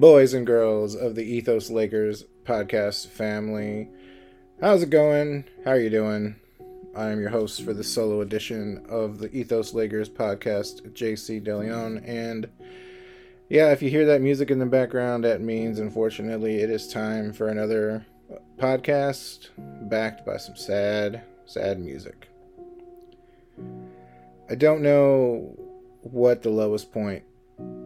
Boys and girls of the Ethos Lakers podcast family. How's it going? How are you doing? I am your host for the solo edition of the Ethos Lakers podcast, JC DeLeon. And yeah, if you hear that music in the background, that means unfortunately it is time for another podcast backed by some sad, sad music. I don't know what the lowest point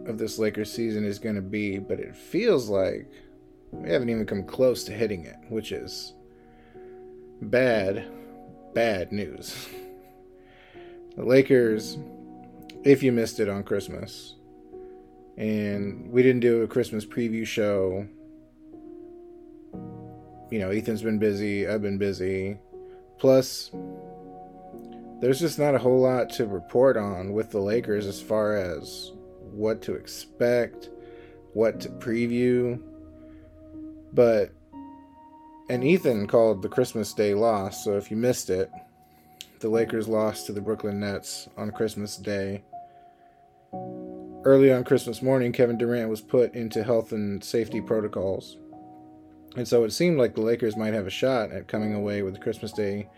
of this Lakers season is going to be, but it feels like we haven't even come close to hitting it, which is bad, bad news. The Lakers, if you missed it on Christmas, and we didn't do a Christmas preview show, you know, Ethan's been busy, I've been busy. Plus, there's just not a whole lot to report on with the Lakers as far as what to expect, what to preview. But and Ethan called the Christmas Day loss, so if you missed it, the Lakers lost to the Brooklyn Nets on Christmas Day. Early on Christmas morning, Kevin Durant was put into health and safety protocols. And so it seemed like the Lakers might have a shot at coming away with the Christmas Day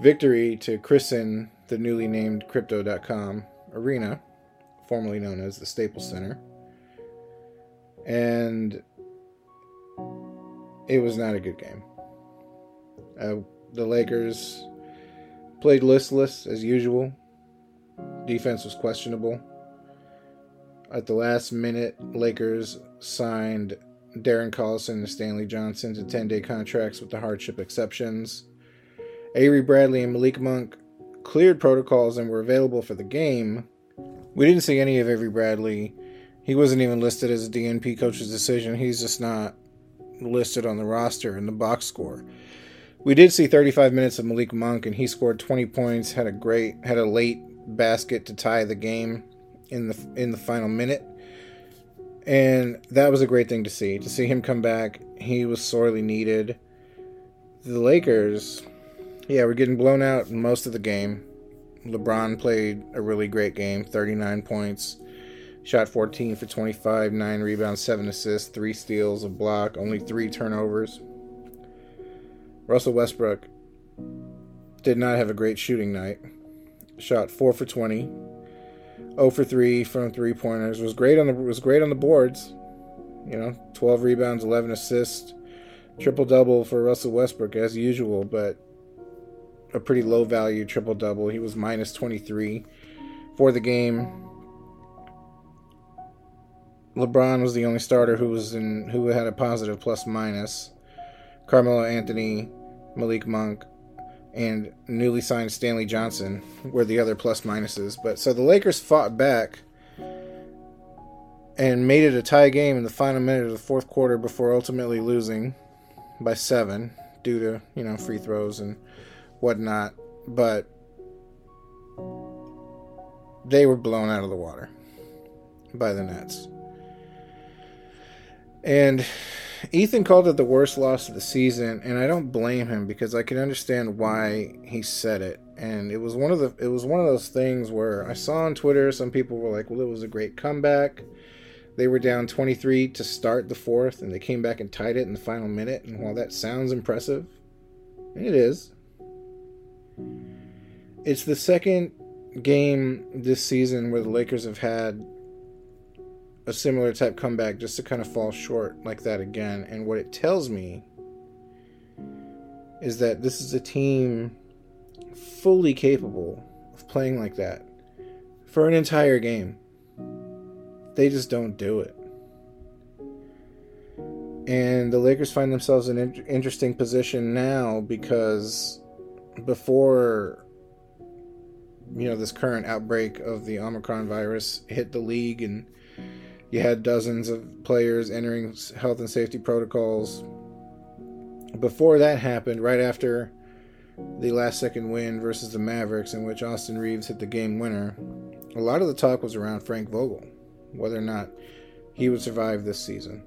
victory to christen the newly named Crypto.com arena formerly known as the Staples Center. And it was not a good game. Uh, the Lakers played listless as usual. Defense was questionable. At the last minute, Lakers signed Darren Collison and Stanley Johnson to 10 day contracts with the hardship exceptions. Avery Bradley and Malik Monk cleared protocols and were available for the game, we didn't see any of Avery Bradley. He wasn't even listed as a DNP coach's decision. He's just not listed on the roster in the box score. We did see 35 minutes of Malik Monk, and he scored 20 points. had a great, had a late basket to tie the game in the in the final minute, and that was a great thing to see. To see him come back, he was sorely needed. The Lakers, yeah, we're getting blown out most of the game. LeBron played a really great game 39 points, shot 14 for 25, 9 rebounds, 7 assists, 3 steals, a block, only 3 turnovers. Russell Westbrook did not have a great shooting night. Shot 4 for 20, 0 for 3 from three pointers. Was great on the was great on the boards. You know, 12 rebounds, 11 assists, triple double for Russell Westbrook as usual, but a pretty low value triple double. He was minus 23 for the game. LeBron was the only starter who was in who had a positive plus minus. Carmelo Anthony, Malik Monk, and newly signed Stanley Johnson were the other plus minuses. But so the Lakers fought back and made it a tie game in the final minute of the fourth quarter before ultimately losing by seven due to you know free throws and whatnot. But they were blown out of the water by the Nets. And Ethan called it the worst loss of the season, and I don't blame him because I can understand why he said it. And it was one of the it was one of those things where I saw on Twitter some people were like, "Well, it was a great comeback." They were down 23 to start the fourth, and they came back and tied it in the final minute. And while that sounds impressive, it is, it's the second game this season where the Lakers have had a similar type comeback just to kind of fall short like that again. And what it tells me is that this is a team fully capable of playing like that for an entire game. They just don't do it. And the Lakers find themselves in an interesting position now because before you know this current outbreak of the Omicron virus hit the league and you had dozens of players entering health and safety protocols. Before that happened, right after the last second win versus the Mavericks, in which Austin Reaves hit the game winner, a lot of the talk was around Frank Vogel, whether or not he would survive this season.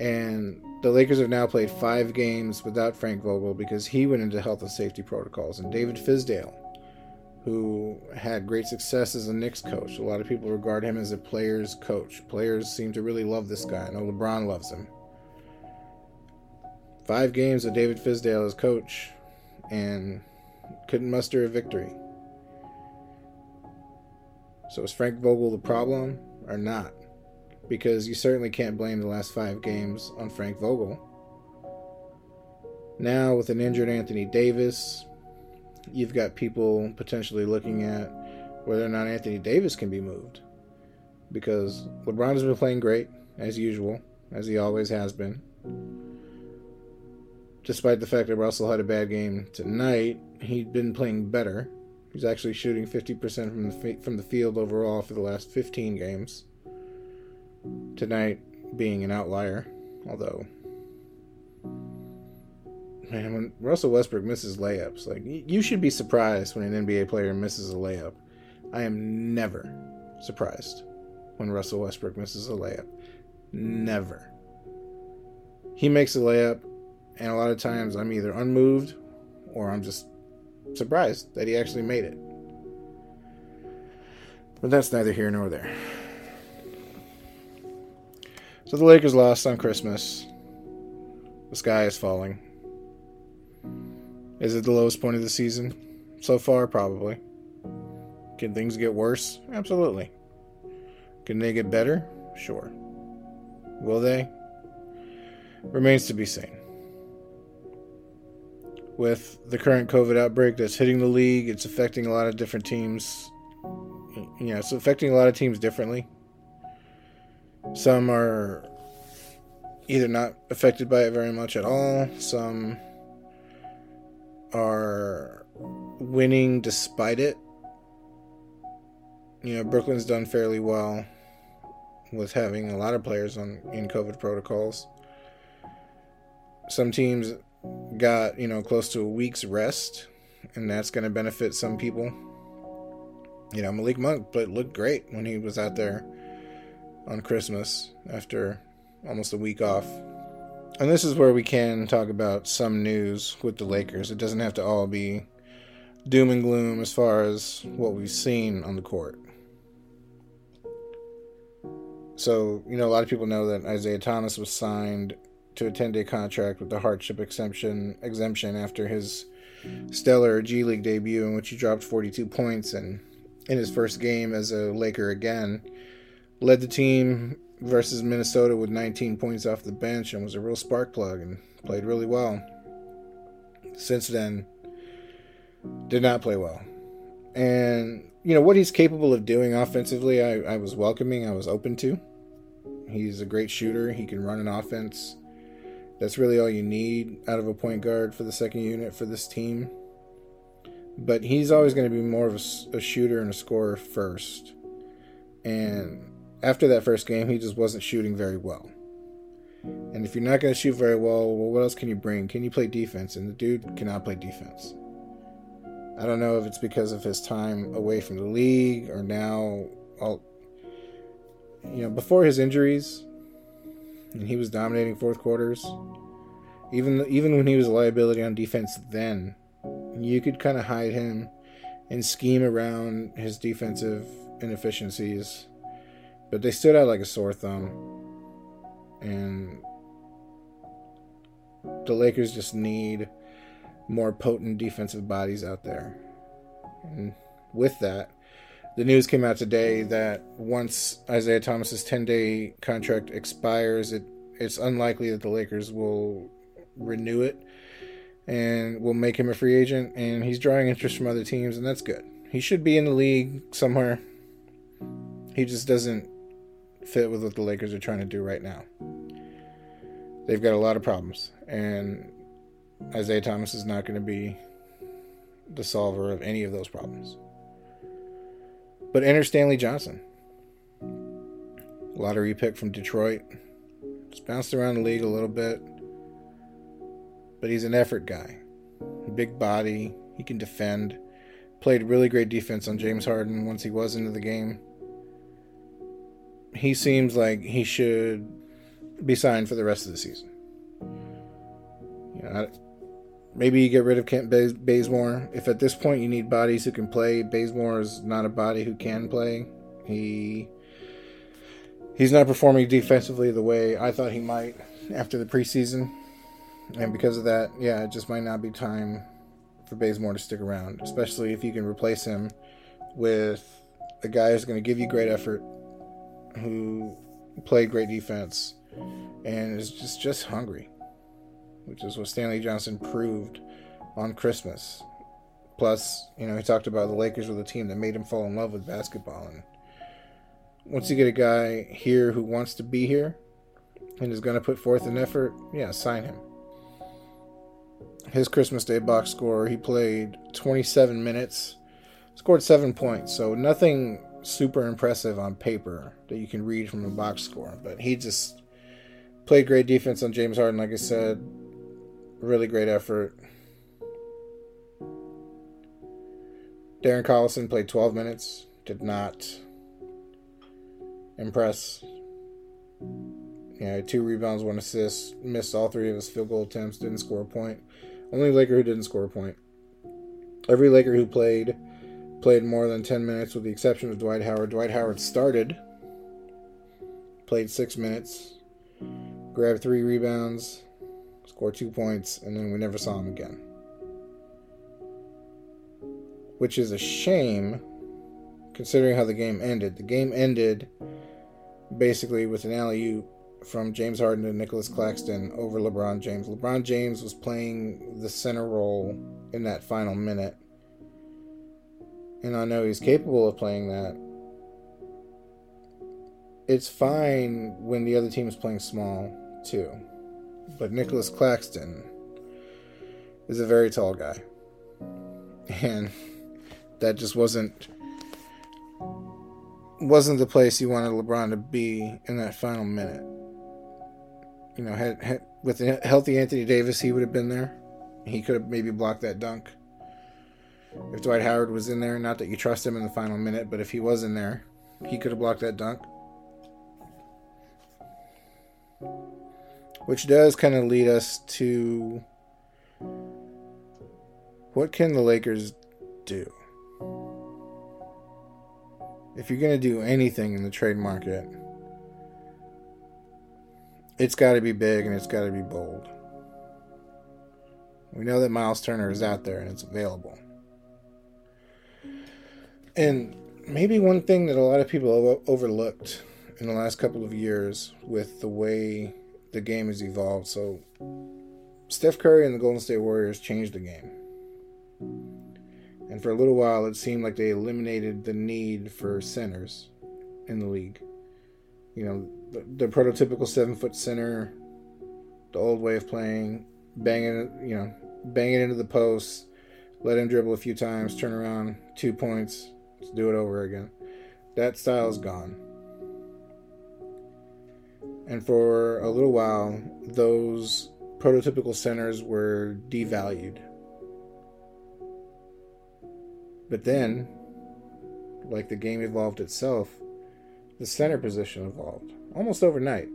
And the Lakers have now played five games without Frank Vogel because he went into health and safety protocols. And David Fizdale who had great success as a Knicks coach. A lot of people regard him as a player's coach. Players seem to really love this guy. I know LeBron loves him. Five games with David Fizdale as coach and couldn't muster a victory. So is Frank Vogel the problem or not? Because you certainly can't blame the last five games on Frank Vogel. Now, with an injured Anthony Davis, you've got people potentially looking at whether or not Anthony Davis can be moved. Because LeBron has been playing great, as usual, as he always has been. Despite the fact that Russell had a bad game tonight, he'd been playing better. He's actually shooting 50% from the from the field overall for the last 15 games. Tonight being an outlier, although man, when Russell Westbrook misses layups, like you should be surprised when an NBA player misses a layup. I am never surprised when Russell Westbrook misses a layup. Never. He makes a layup, and a lot of times I'm either unmoved or I'm just surprised that he actually made it. But that's neither here nor there. So the Lakers lost on Christmas. The sky is falling. Is it the lowest point of the season? So far, probably. Can things get worse? Absolutely. Can they get better? Sure. Will they? Remains to be seen. With the current COVID outbreak that's hitting the league, it's affecting a lot of different teams. You know, it's affecting a lot of teams differently. Some are either not affected by it very much at all, some are winning despite it. You know, Brooklyn's done fairly well with having a lot of players on in COVID protocols. Some teams got, you know, close to a week's rest, and that's going to benefit some people. You know, Malik Monk but looked great when he was out there on Christmas after almost a week off and this is where we can talk about some news with the Lakers. It doesn't have to all be doom and gloom as far as what we've seen on the court. So, you know, a lot of people know that Isaiah Thomas was signed to a 10 day contract with the hardship exemption exemption after his stellar G League debut, in which he dropped 42 points and in his first game as a Laker again, led the team versus Minnesota with 19 points off the bench and was a real spark plug and played really well. Since then, did not play well. And, you know, what he's capable of doing offensively, I, I was welcoming, I was open to. He's a great shooter, he can run an offense. That's really all you need out of a point guard for the second unit for this team. but he's always going to be more of a, a, shooter and a scorer first. And after that first game, he just wasn't shooting very well. And if you're not going to shoot very well, well, what else can you bring? Can you play defense? And the dude cannot play defense. I don't know if it's because of his time away from the league or now, all, you know, before his injuries, and he was dominating fourth quarters. Even even when he was a liability on defense, then you could kind of hide him and scheme around his defensive inefficiencies. But they stood out like a sore thumb. And the Lakers just need more potent defensive bodies out there. And with that, the news came out today that once Isaiah Thomas's 10-day contract expires, it it's unlikely that the Lakers will renew it and will make him a free agent and he's drawing interest from other teams and that's good. He should be in the league somewhere. He just doesn't fit with what the Lakers are trying to do right now. They've got a lot of problems and Isaiah Thomas is not going to be the solver of any of those problems. But enter Stanley Johnson. Lottery pick from Detroit. Just bounced around the league a little bit. But he's an effort guy. Big body. He can defend. Played really great defense on James Harden once he was into the game. He seems like he should be signed for the rest of the season. You know, Maybe you get rid of Kent Bazemore. If at this point you need bodies who can play, Bazemore is not a body who can play. He he's not performing defensively the way I thought he might after the preseason, and because of that, yeah, it just might not be time for Bazemore to stick around, especially if you can replace him with a guy who's going to give you great effort, who played great defense, and is just just hungry which is what Stanley Johnson proved on Christmas. Plus, you know, he talked about the Lakers were the team that made him fall in love with basketball. And once you get a guy here who wants to be here and is going to put forth an effort, yeah, sign him. His Christmas Day box score, he played 27 minutes, scored seven points. So nothing super impressive on paper that you can read from a box score. But he just played great defense on James Harden, like I said Really great effort. Darren Collison played 12 minutes. Did not impress. Yeah, two rebounds, one assist. Missed all three of his field goal attempts. Didn't score a point. Only Laker who didn't score a point. Every Laker who played played more than 10 minutes, with the exception of Dwight Howard. Dwight Howard started, played six minutes, grabbed three rebounds, scored two points, and then we never saw him again. Which is a shame considering how the game ended. The game ended basically with an alley oop from James Harden to Nicholas Claxton over LeBron James. LeBron James was playing the center role in that final minute. And I know he's capable of playing that. It's fine when the other team is playing small, too. But Nicholas Claxton is a very tall guy. And that just wasn't wasn't the place you wanted LeBron to be in that final minute. You know, had, had with a healthy Anthony Davis, he would have been there. He could have maybe blocked that dunk. If Dwight Howard was in there, not that you trust him in the final minute, but if he was in there, he could have blocked that dunk. Which does kind of lead us to what can the Lakers do? If you're going to do anything in the trade market, it's got to be big and it's got to be bold. We know that Miles Turner is out there and it's available. And maybe one thing that a lot of people overlooked in the last couple of years with the way the game has evolved. So Steph Curry and the Golden State Warriors changed the game. And for a little while, it seemed like they eliminated the need for centers in the league. You know, the, the prototypical seven foot center, the old way of playing, banging, you know, banging into the post, let him dribble a few times, turn around, two points, let's do it over again. That style is gone. And for a little while, those prototypical centers were devalued. But then, like the game evolved itself, the center position evolved almost overnight.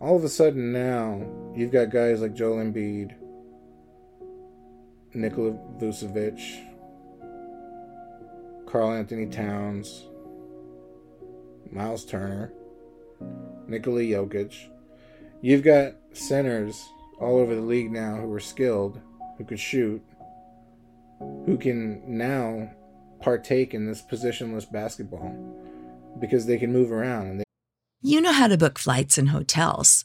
All of a sudden now, you've got guys like Joel Embiid, Nikola Vucevic, Karl-Anthony Towns, Miles Turner, Nikola Jokic. You've got centers all over the league now who are skilled, who can shoot, who can now partake in this positionless basketball because they can move around and they You know how to book flights and hotels.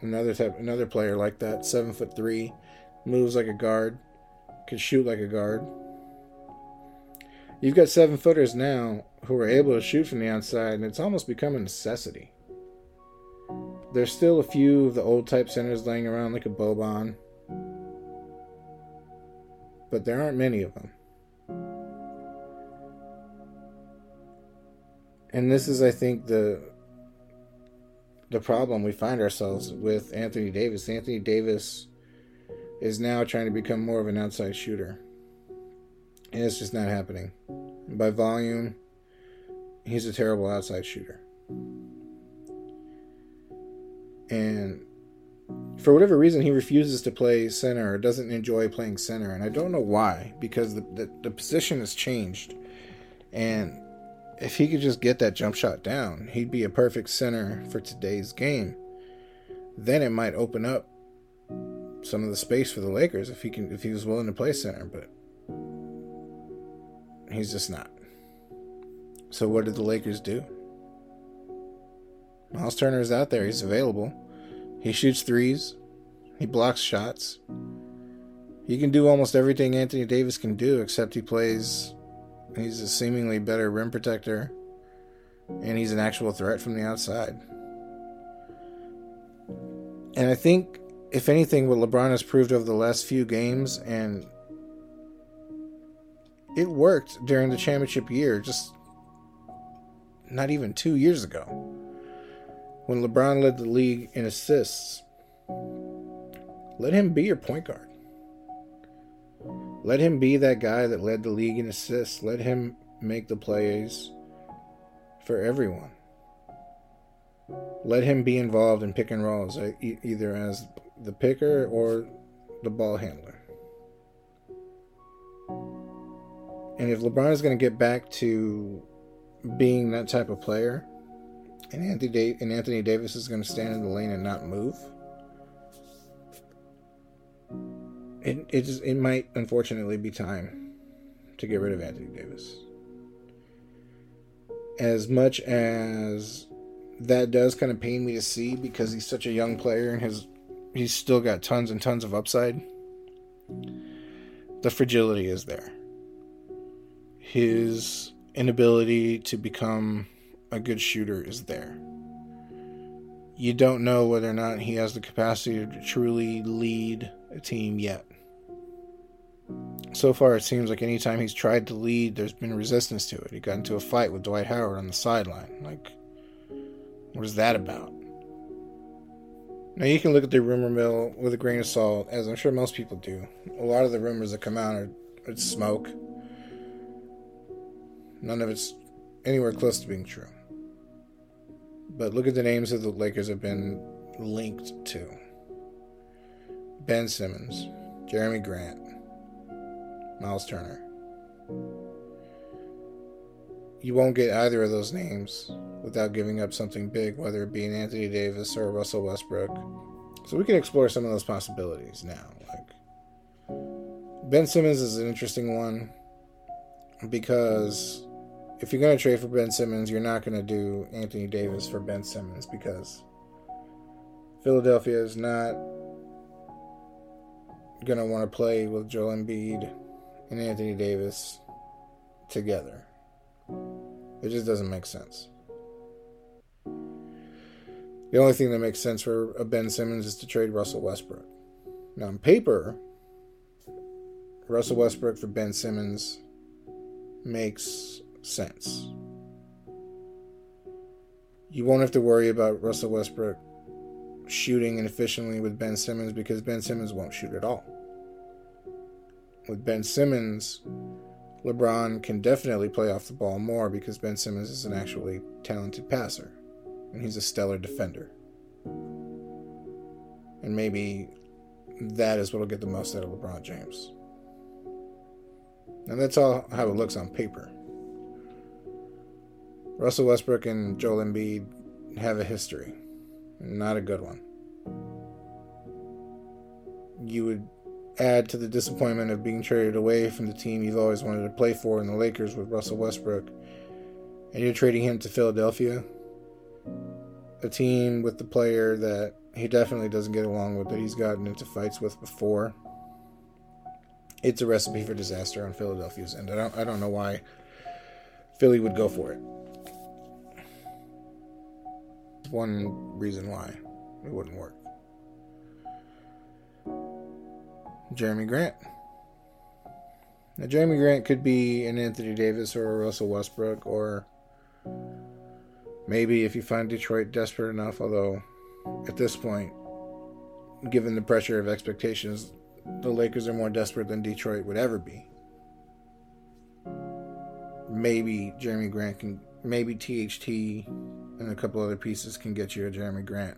another type, another player like that, seven foot three, moves like a guard, can shoot like a guard. You've got seven footers now who are able to shoot from the outside, and it's almost become a necessity. There's still a few of the old type centers laying around like a Boban, but there aren't many of them. And this is, I think, the the problem we find ourselves with Anthony Davis. Anthony Davis is now trying to become more of an outside shooter. And it's just not happening. By volume, he's a terrible outside shooter. And for whatever reason, he refuses to play center or doesn't enjoy playing center. And I don't know why, because the, the, the position has changed. And if he could just get that jump shot down, he'd be a perfect center for today's game. Then it might open up some of the space for the Lakers if he can if he was willing to play center, but he's just not. So what did the Lakers do? Miles Turner is out there, he's available. He shoots threes. He blocks shots. He can do almost everything Anthony Davis can do except he plays He's a seemingly better rim protector, and he's an actual threat from the outside. And I think, if anything, what LeBron has proved over the last few games, and it worked during the championship year, just not even two years ago when LeBron led the league in assists. Let him be your point guard. Let him be that guy that led the league in assists. Let him make the plays for everyone. Let him be involved in pick and rolls, either as the picker or the ball handler. And if LeBron is going to get back to being that type of player, and Anthony, and Anthony Davis is going to stand in the lane and not move, it it, might unfortunately be time to get rid of Anthony Davis. As much as that does kind of pain me to see because he's such a young player and his he's still got tons and tons of upside. The fragility is there. His inability to become a good shooter is there. You don't know whether or not he has the capacity to truly lead a team yet. So far, it seems like anytime he's tried to lead, there's been resistance to it. He got into a fight with Dwight Howard on the sideline. Like, what is that about? Now, you can look at the rumor mill with a grain of salt, as I'm sure most people do. A lot of the rumors that come out are it's smoke. None of it's anywhere close to being true. But look at the names that the Lakers have been linked to Ben Simmons, Jerami Grant, Miles Turner. You won't get either of those names without giving up something big, whether it be an Anthony Davis or Russell Westbrook. So we can explore some of those possibilities now. Like Ben Simmons is an interesting one because if you're going to trade for Ben Simmons, you're not going to do Anthony Davis for Ben Simmons because Philadelphia is not going to want to play with Joel Embiid and Anthony Davis together. It just doesn't make sense. The only thing that makes sense for Ben Simmons is to trade Russell Westbrook. Now, on paper, Russell Westbrook for Ben Simmons makes sense. You won't have to worry about Russell Westbrook shooting inefficiently with Ben Simmons because Ben Simmons won't shoot at all. With Ben Simmons, LeBron can definitely play off the ball more because Ben Simmons is an actually talented passer and he's a stellar defender. And maybe that is what will get the most out of LeBron James. And that's all how it looks on paper. Russell Westbrook and Joel Embiid have a history, not a good one. You would add to the disappointment of being traded away from the team you've always wanted to play for in the Lakers with Russell Westbrook, and you're trading him to Philadelphia, a team with the player that he definitely doesn't get along with, that he's gotten into fights with before. It's a recipe for disaster on Philadelphia's end. I don't, I don't know why Philly would go for it one reason why it wouldn't work. Jerami Grant. Now, Jerami Grant could be an Anthony Davis or a Russell Westbrook, or maybe if you find Detroit desperate enough, although at this point, given the pressure of expectations, the Lakers are more desperate than Detroit would ever be. Maybe Jerami Grant can, maybe THT and a couple other pieces can get you a Jerami Grant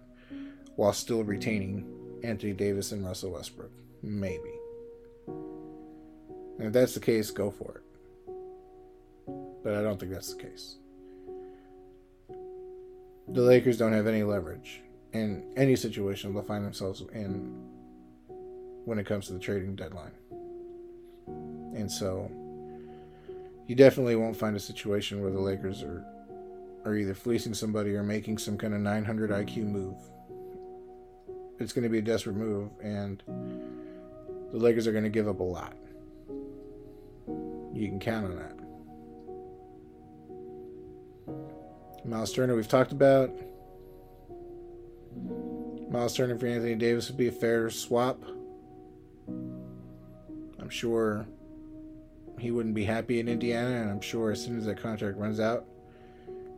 while still retaining Anthony Davis and Russell Westbrook. Maybe. And if that's the case, go for it. But I don't think that's the case. The Lakers don't have any leverage in any situation they'll find themselves in when it comes to the trading deadline. And so you definitely won't find a situation where the Lakers are are either fleecing somebody or making some kind of 900 IQ move. It's going to be a desperate move, and the Lakers are going to give up a lot. You can count on that. Miles Turner, we've talked about. Miles Turner for Anthony Davis would be a fair swap. I'm sure he wouldn't be happy in Indiana, and I'm sure as soon as that contract runs out,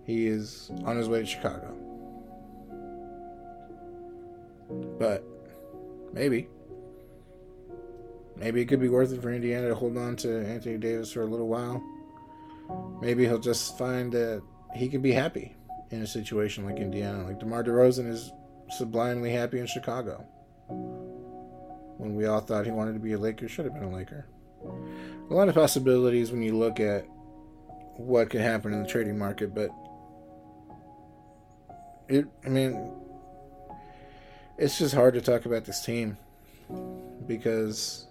he is on his way to Chicago. But maybe. Maybe it could be worth it for Indiana to hold on to Anthony Davis for a little while. Maybe he'll just find that he can be happy in a situation like Indiana. Like DeMar DeRozan is sublimely happy in Chicago. When we all thought he wanted to be a Laker, should have been a Laker. A lot of possibilities when you look at what could happen in the trading market, but it, I mean, it's just hard to talk about this team because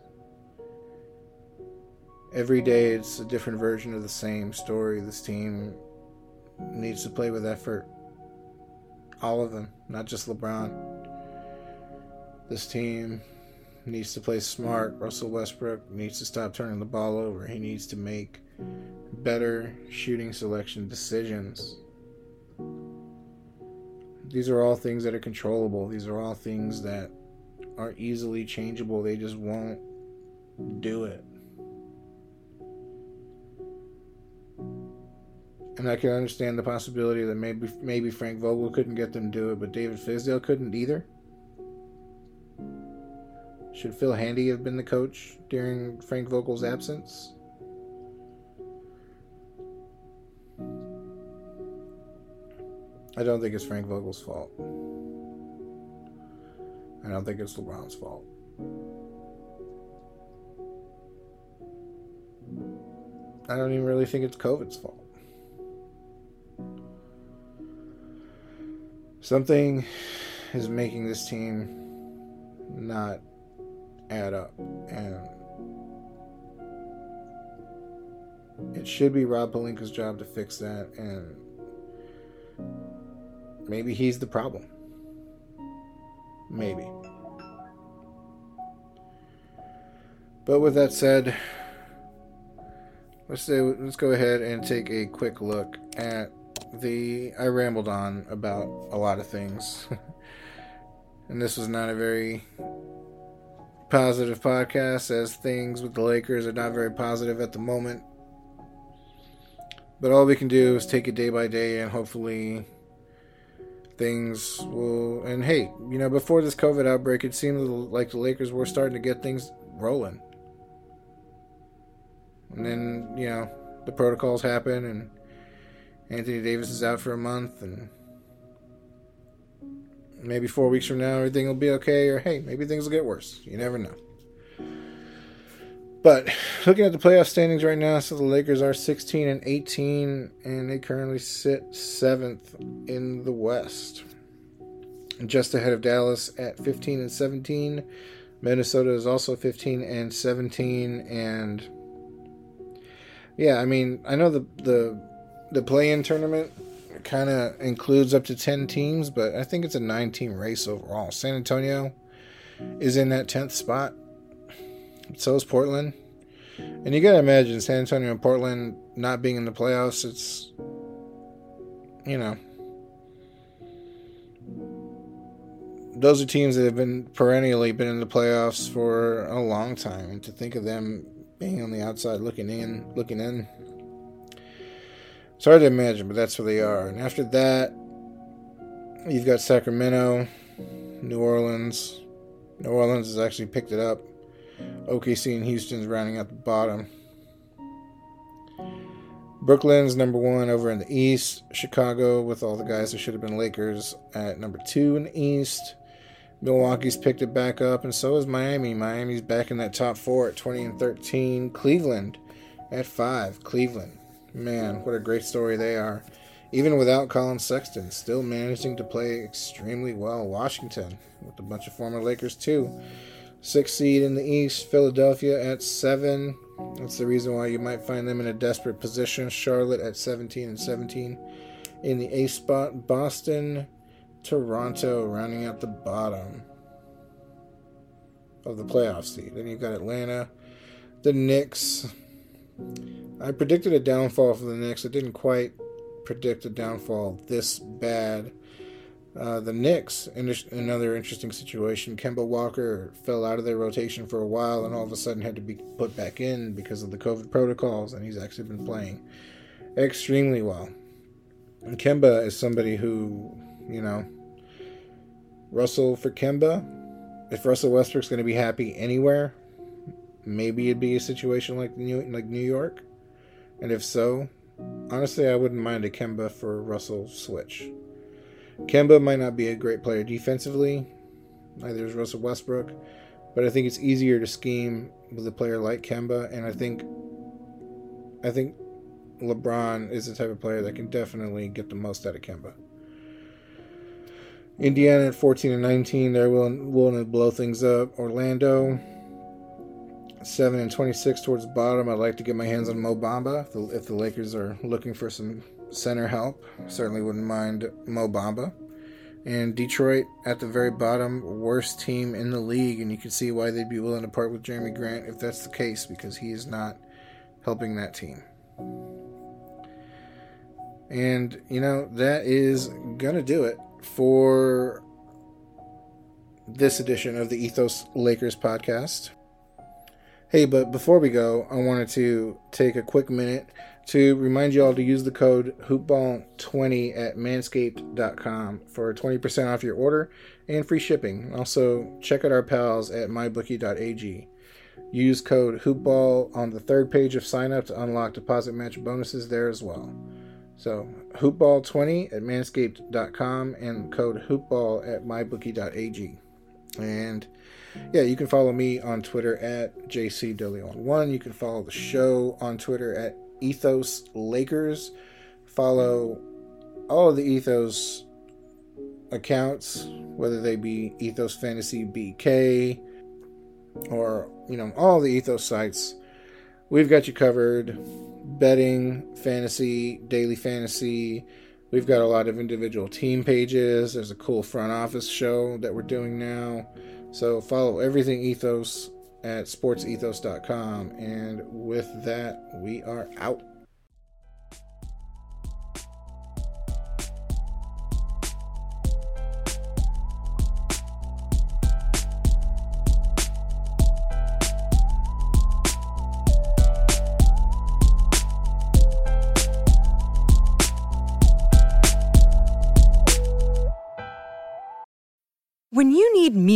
every day it's a different version of the same story. This team needs to play with effort. All of them, not just LeBron. This team needs to play smart. Russell Westbrook needs to stop turning the ball over. He needs to make better shooting selection decisions. These are all things that are controllable. These are all things that are easily changeable. They just won't do it. And I can understand the possibility that maybe maybe Frank Vogel couldn't get them to do it, but David Fizdale couldn't either. Should Phil Handy have been the coach during Frank Vogel's absence? I don't think it's Frank Vogel's fault. I don't think it's LeBron's fault. I don't even really think it's COVID's fault. Something is making this team not add up. And it should be Rob Pelinka's job to fix that. And maybe he's the problem. Maybe. But with that said, let's say let's go ahead and take a quick look at the I rambled on about a lot of things. and this was not a very positive podcast as things with the Lakers are not very positive at the moment. But all we can do is take it day by day and hopefully things will. And hey, you know, before this COVID outbreak, it seemed like the Lakers were starting to get things rolling. And then, you know, the protocols happen and Anthony Davis is out for a month and maybe four weeks from now everything will be okay or hey maybe things will get worse. You never know. But looking at the playoff standings right now so the lakers are 16 and 18 and they currently sit seventh in the west. Just ahead of dallas at 15 and 17 minnesota is also 15 and 17 and yeah i mean i know the the the play-in tournament kind of includes up to 10 teams, but I think it's a nine team race overall. San Antonio is in that 10th spot. So is Portland. And you got to imagine San Antonio and Portland not being in the playoffs. It's, you know, those are teams that have been perennially been in the playoffs for a long time. And to think of them being on the outside looking in, looking in, it's hard to imagine, but that's where they are. And after that, you've got Sacramento, New Orleans. New Orleans has actually picked it up. OKC and Houston's rounding out the bottom. Brooklyn's number one over in the East. Chicago, with all the guys that should have been Lakers, at number two in the East. Milwaukee's picked it back up, and so is Miami. Miami's back in that top four at 20 and 13. Cleveland at five. Cleveland Man, what a great story they are. Even without Collin Sexton, still managing to play extremely well. Washington, with a bunch of former Lakers, too. Six seed in the East, Philadelphia at seven. That's the reason why you might find them in a desperate position. Charlotte at 17 and 17 in the A spot. Boston, Toronto rounding out the bottom of the playoff seed. Then you've got Atlanta, the Knicks, I predicted a downfall for the Knicks. I didn't quite predict a downfall this bad. Uh, the Knicks, in another interesting situation, Kemba Walker fell out of their rotation for a while and all of a sudden had to be put back in because of the COVID protocols, and he's actually been playing extremely well. And Kemba is somebody who, you know, Russell for Kemba. If Russell Westbrook's going to be happy anywhere, maybe it'd be a situation like New like New York. And if so, honestly, I wouldn't mind a Kemba for Russell switch. Kemba might not be a great player defensively, neither is Russell Westbrook, but I think it's easier to scheme with a player like Kemba, and I think I think LeBron is the type of player that can definitely get the most out of Kemba. Indiana at 14 and 19, they're willing, willing to blow things up. Orlando, 7 and 26 towards the bottom. I'd like to get my hands on Mo Bamba if the, if the Lakers are looking for some center help. Certainly wouldn't mind Mo Bamba. And Detroit at the very bottom, worst team in the league, and you can see why they'd be willing to part with Jerami Grant if that's the case, because he is not helping that team. And, you know, that is going to do it for this edition of the Ethos Lakers podcast. Hey, but before we go, I wanted to take a quick minute to remind you all to use the code hoopball20 at manscaped.com for 20% off your order and free shipping. Also, check out our pals at mybookie.ag. Use code hoopball on the third page of sign up to unlock deposit match bonuses there as well. So, hoopball20 at manscaped.com and code hoopball at mybookie.ag. And yeah, you can follow me on Twitter at jcdeleon1. You can follow the show on Twitter at Ethos Lakers. Follow all of the Ethos accounts, whether they be Ethos Fantasy BK or, you know, all the Ethos sites. We've got you covered. Betting, fantasy, daily fantasy. We've got a lot of individual team pages. There's a cool front office show that we're doing now. So follow everything Ethos at sportsethos.com. And with that, we are out.